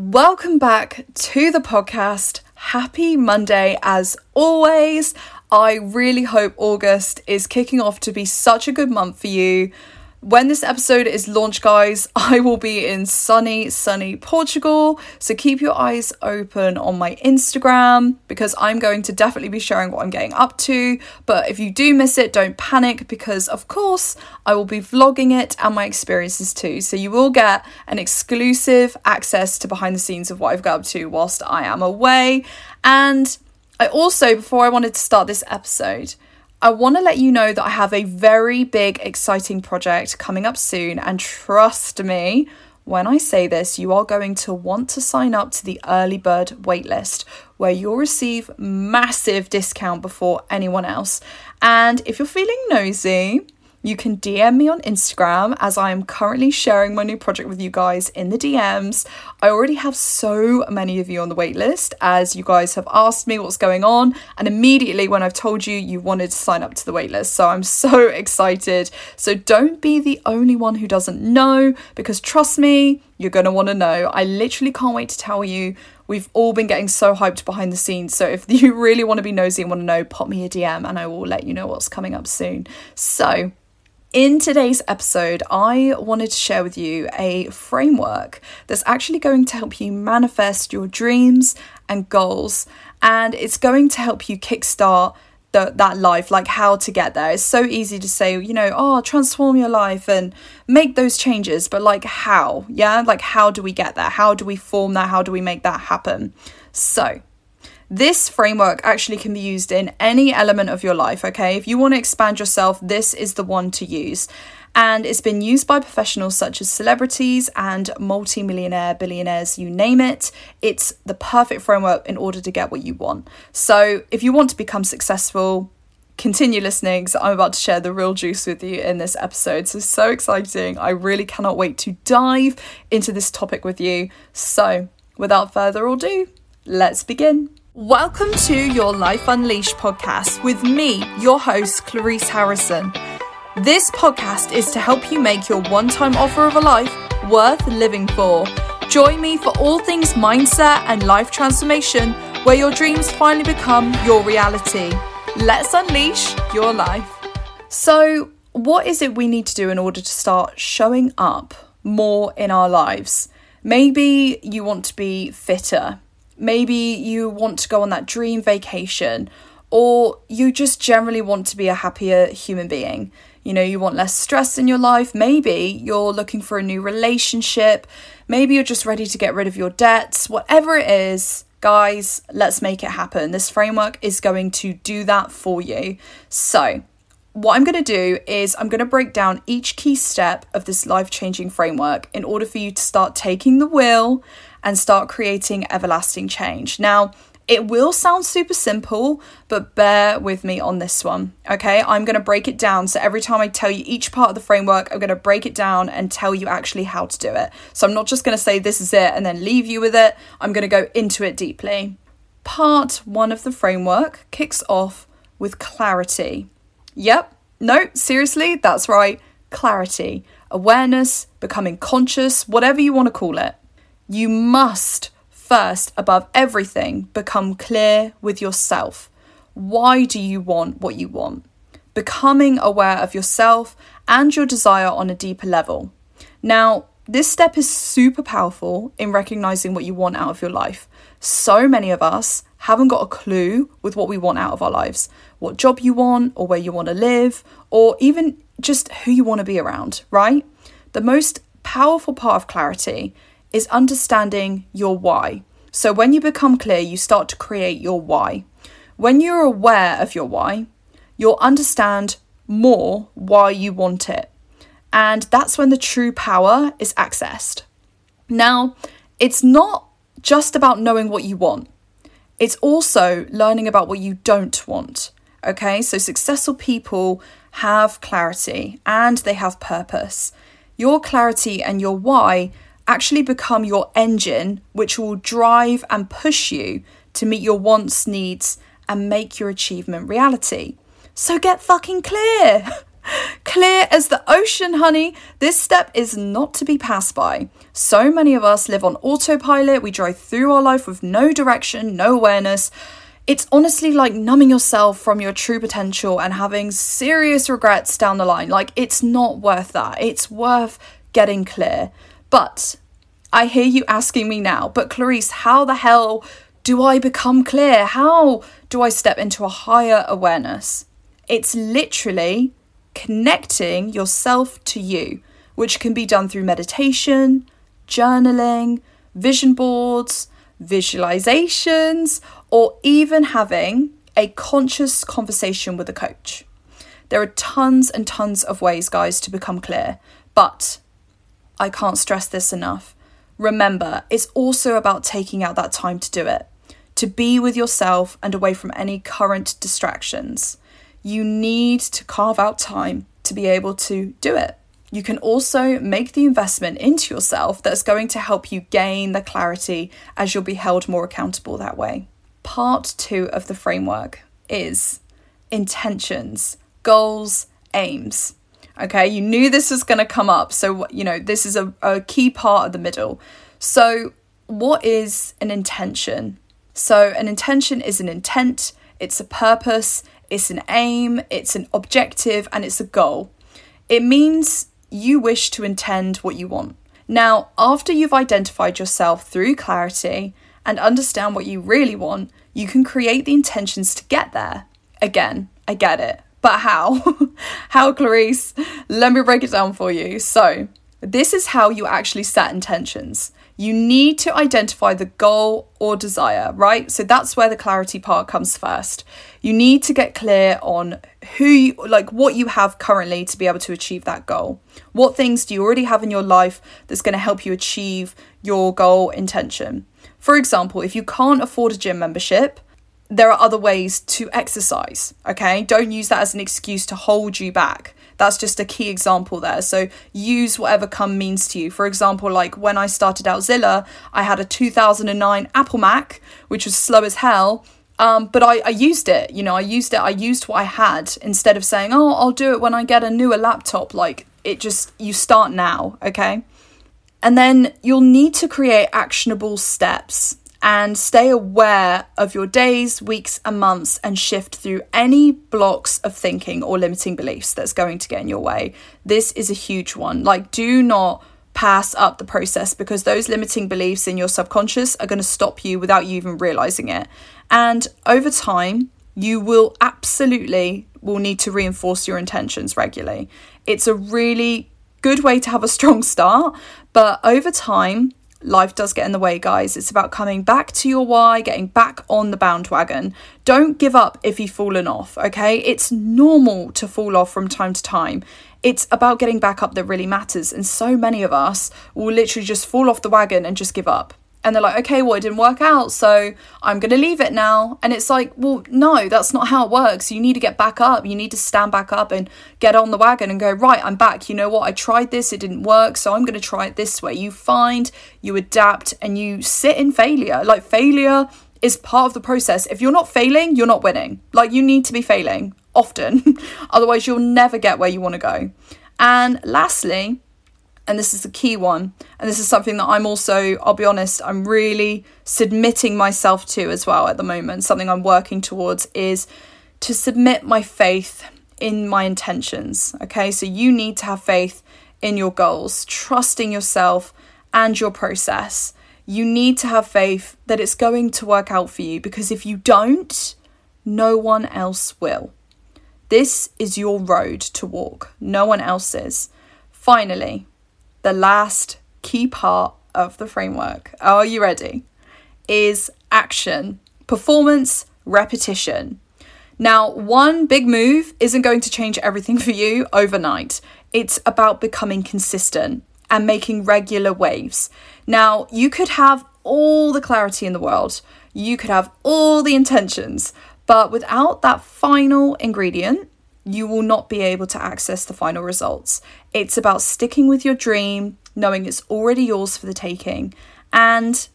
Welcome back to the podcast. Happy Monday as always. I really hope August is kicking off to be such a good month for you. When this episode is launched, guys, I will be in sunny, sunny Portugal. So keep your eyes open on my Instagram because I'm going to definitely be sharing what I'm getting up to. But if you do miss it, don't panic because, of course, I will be vlogging it and my experiences too. So you will get an exclusive access to behind the scenes of what I've got up to whilst I am away. And I also, before I wanted to start this episode, I want to let you know that I have a very big, exciting project coming up soon. And trust me, when I say this, you are going to want to sign up to the early bird waitlist where you'll receive massive discount before anyone else. And if you're feeling nosy, you can DM me on Instagram as I am currently sharing my new project with you guys in the DMs. I already have so many of you on the waitlist as you guys have asked me what's going on, and immediately when I've told you, you wanted to sign up to the waitlist. So I'm so excited. So don't be the only one who doesn't know because trust me, you're going to want to know. I literally can't wait to tell you. We've all been getting so hyped behind the scenes. So if you really want to be nosy and want to know, pop me a DM and I will let you know what's coming up soon. So, in today's episode, I wanted to share with you a framework that's actually going to help you manifest your dreams and goals, and it's going to help you kickstart the, that life, like how to get there. It's so easy to say, you know, oh, transform your life and make those changes, but like how? Yeah, like how do we get there? How do we form that? How do we make that happen? So, this framework actually can be used in any element of your life, okay? If you want to expand yourself, this is the one to use. And it's been used by professionals such as celebrities and multi-millionaire billionaires, you name it. It's the perfect framework in order to get what you want. So, if you want to become successful, continue listening because I'm about to share the real juice with you in this episode. So, so exciting. I really cannot wait to dive into this topic with you. So, without further ado, let's begin. Welcome to your Life Unleashed podcast with me, your host, Clarice Harrison. This podcast is to help you make your one time offer of a life worth living for. Join me for all things mindset and life transformation, where your dreams finally become your reality. Let's unleash your life. So, what is it we need to do in order to start showing up more in our lives? Maybe you want to be fitter Maybe you want to go on that dream vacation, or you just generally want to be a happier human being. You know, you want less stress in your life. Maybe you're looking for a new relationship. Maybe you're just ready to get rid of your debts. Whatever it is, guys, let's make it happen. This framework is going to do that for you. So, what I'm going to do is I'm going to break down each key step of this life changing framework in order for you to start taking the wheel and start creating everlasting change. Now, it will sound super simple, but bear with me on this one. Okay, I'm to break it down. So every time I tell you each part of the framework, I'm to break it down and tell you actually how to do it. So I'm not just to say this is it and then leave you with it. I'm to go into it deeply. Part one of the framework kicks off with clarity. Yep, no, seriously, that's right. Clarity, awareness, becoming conscious, whatever you want to call it. You must first, above everything, become clear with yourself. Why do you want what you want? Becoming aware of yourself and your desire on a deeper level. Now, this step is super powerful in recognizing what you want out of your life. So many of us haven't got a clue with what we want out of our lives, what job you want, or where you want to live, or even just who you want to be around, right? The most powerful part of clarity is understanding your why. So when you become clear, you start to create your why. When you're aware of your why, you'll understand more why you want it. And that's when the true power is accessed. Now, it's not just about knowing what you want, it's also learning about what you don't want. Okay, so successful people have clarity and they have purpose. Your clarity and your why actually become your engine, which will drive and push you to meet your wants, needs, and make your achievement reality. So get fucking clear. Clear as the ocean, honey. This step is not to be passed by. So many of us live on autopilot. We drive through our life with no direction, no awareness. It's honestly like numbing yourself from your true potential and having serious regrets down the line. Like, it's not worth that. It's worth getting clear. But I hear you asking me now, but Clarice, how the hell do I become clear? How do I step into a higher awareness? It's literally connecting yourself to you, which can be done through meditation, journaling, vision boards, visualizations, or even having a conscious conversation with a coach. There are tons and tons of ways, guys, to become clear, but I can't stress this enough. Remember, it's also about taking out that time to do it, to be with yourself and away from any current distractions. You need to carve out time to be able to do it. You can also make the investment into yourself that's going to help you gain the clarity as you'll be held more accountable that way. Part two of the framework is intentions, goals, aims. Okay, you knew this was going to come up. So, you know, this is a, a key part of the middle. So, what is an intention? So, an intention is an intent, it's a purpose, it's an aim, it's an objective, and it's a goal. It means you wish to intend what you want. Now, after you've identified yourself through clarity and understand what you really want, you can create the intentions to get there. Again, I get it. But how? how, Clarice? Let me break it down for you. So, this is how you actually set intentions. You need to identify the goal or desire, right? So that's where the clarity part comes first. You need to get clear on who, you, like, what you have currently to be able to achieve that goal. What things do you already have in your life that's going to help you achieve your goal intention? For example, if you can't afford a gym membership, there are other ways to exercise, okay? Don't use that as an excuse to hold you back. That's just a key example there. So use whatever come means to you. For example, like when I started Outzilla, I had a 2009 Apple Mac, which was slow as hell. Um, but I, I used it, you know, I used it, I used what I had instead of saying, oh, I'll do it when I get a newer laptop. Like it just, you start now, okay? And then you'll need to create actionable steps and stay aware of your days, weeks, and months and shift through any blocks of thinking or limiting beliefs that's going to get in your way. This is a huge one. Like, do not pass up the process because those limiting beliefs in your subconscious are going to stop you without you even realizing it. And over time, you will absolutely will need to reinforce your intentions regularly. It's a really good way to have a strong start, but over time, life does get in the way, guys. It's about coming back to your why, getting back on the bandwagon. Don't give up if you've fallen off, okay? It's normal to fall off from time to time. It's about getting back up that really matters. And so many of us will literally just fall off the wagon and just give up and they're like, okay, well, it didn't work out, so I'm going to leave it now. And it's like, well, no, that's not how it works. You need to get back up. You need to stand back up and get on the wagon and go, right, I'm back. You know what? I tried this, it didn't work, so I'm going to try it this way. You find, you adapt, and you sit in failure. Like, failure is part of the process. If you're not failing, you're not winning. Like, you need to be failing often, otherwise, you'll never get where you want to go. And lastly, and this is the key one and this is something that i'm also i'll be honest i'm really submitting myself to as well at the moment. Something i'm working towards is to submit my faith in my intentions okay? So you need to have faith in your goals trusting yourself and your process. You need to have faith that it's going to work out for you because if you don't no one else will. This is your road to walk. No one else's finally the last key part of the framework. Are you ready? Is action, performance, repetition. Now, one big move isn't going to change everything for you overnight. It's about becoming consistent and making regular waves. Now, you could have all the clarity in the world, you could have all the intentions, but without that final ingredient, you will not be able to access the final results. It's about sticking with your dream, knowing it's already yours for the taking. And,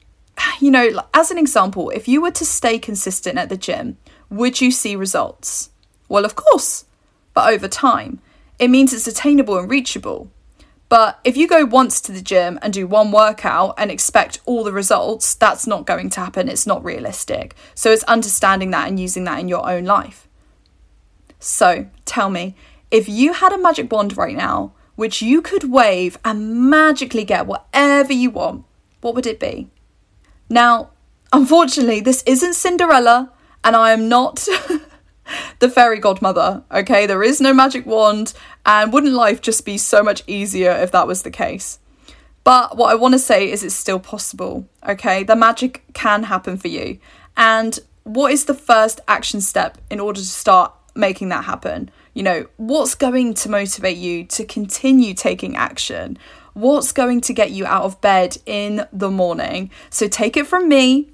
you know, as an example, if you were to stay consistent at the gym, would you see results? Well, of course. But over time. It means it's attainable and reachable. But if you go once to the gym and do one workout and expect all the results, that's not going to happen. It's not realistic. So it's understanding that and using that in your own life. So tell me, if you had a magic wand right now, which you could wave and magically get whatever you want, what would it be? Now, unfortunately, this isn't Cinderella, and I am not the fairy godmother, okay? There is no magic wand, and wouldn't life just be so much easier if that was the case? But what I want to say is it's still possible, okay? The magic can happen for you. And what is the first action step in order to start making that happen? You know, what's going to motivate you to continue taking action? What's going to get you out of bed in the morning? So take it from me,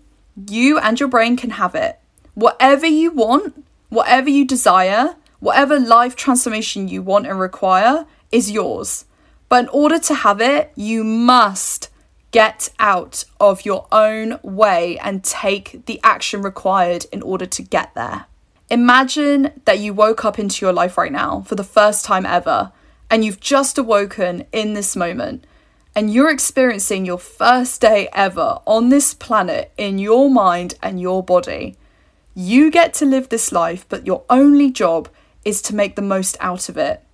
you and your brain can have it. Whatever you want, Whatever you desire, whatever life transformation you want and require is yours. But in order to have it, you must get out of your own way and take the action required in order to get there. Imagine that you woke up into your life right now for the first time ever, and you've just awoken in this moment, and you're experiencing your first day ever on this planet in your mind and your body. You get to live this life, but your only job is to make the most out of it.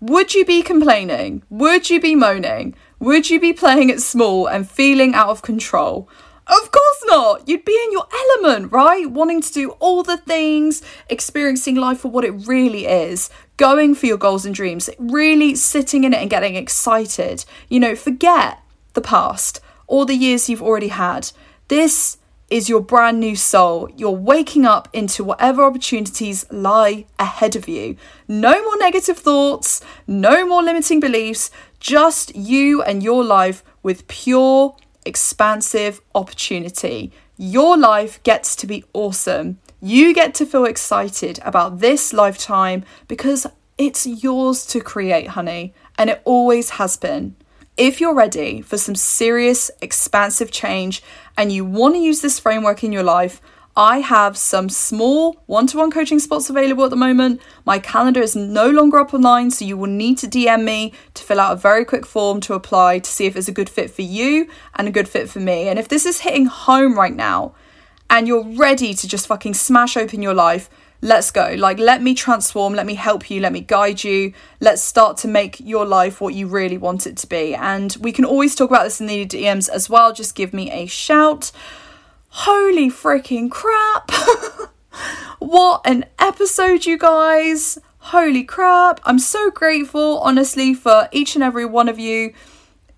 Would you be complaining? Would you be moaning? Would you be playing it small and feeling out of control? Of course not! You'd be in your element, right? Wanting to do all the things, experiencing life for what it really is, going for your goals and dreams, really sitting in it and getting excited. You know, forget the past or the years you've already had. This is your brand new soul. You're waking up into whatever opportunities lie ahead of you. No more negative thoughts, no more limiting beliefs, just you and your life with pure, expansive opportunity. Your life gets to be awesome. You get to feel excited about this lifetime because it's yours to create, honey, and it always has been. If you're ready for some serious, expansive change and you want to use this framework in your life, I have some small one to one coaching spots available at the moment. My calendar is no longer up online, so you will need to DM me to fill out a very quick form to apply to see if it's a good fit for you and a good fit for me. And if this is hitting home right now and you're ready to just fucking smash open your life, let's go. Like, let me transform, let me help you, let me guide you. Let's start to make your life what you really want it to be. And we can always talk about this in the DMs as well. Just give me a shout. Holy freaking crap! what an episode, you guys! Holy crap! I'm so grateful, honestly, for each and every one of you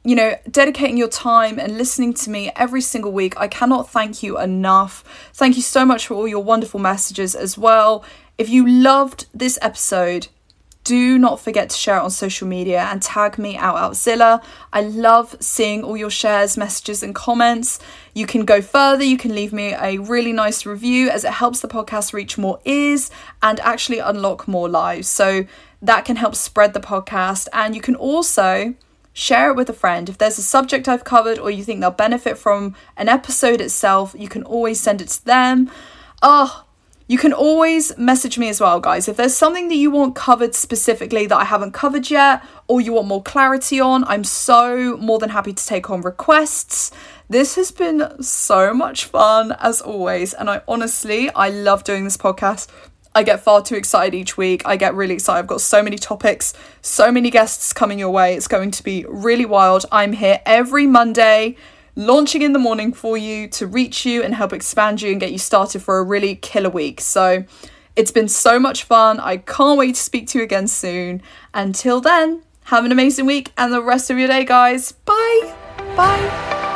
you know, dedicating your time and listening to me every single week. I cannot thank you enough. Thank you so much for all your wonderful messages as well. If you loved this episode, do not forget to share it on social media and tag me out outzilla. I love seeing all your shares, messages, and comments. You can go further, you can leave me a really nice review as it helps the podcast reach more ears and actually unlock more lives. So that can help spread the podcast. And you can also share it with a friend. If there's a subject I've covered or you think they'll benefit from an episode itself, you can always send it to them. Oh, you can always message me as well, guys. If there's something that you want covered specifically that I haven't covered yet, or you want more clarity on, I'm so more than happy to take on requests. This has been so much fun as always, and I honestly I love doing this podcast. I get far too excited each week. I get really excited. I've got so many topics, so many guests coming your way. It's going to be really wild. I'm here every Monday, launching in the morning for you to reach you and help expand you and get you started for a really killer week. So it's been so much fun. I can't wait to speak to you again soon. Until then, have an amazing week and the rest of your day, guys. Bye. Bye.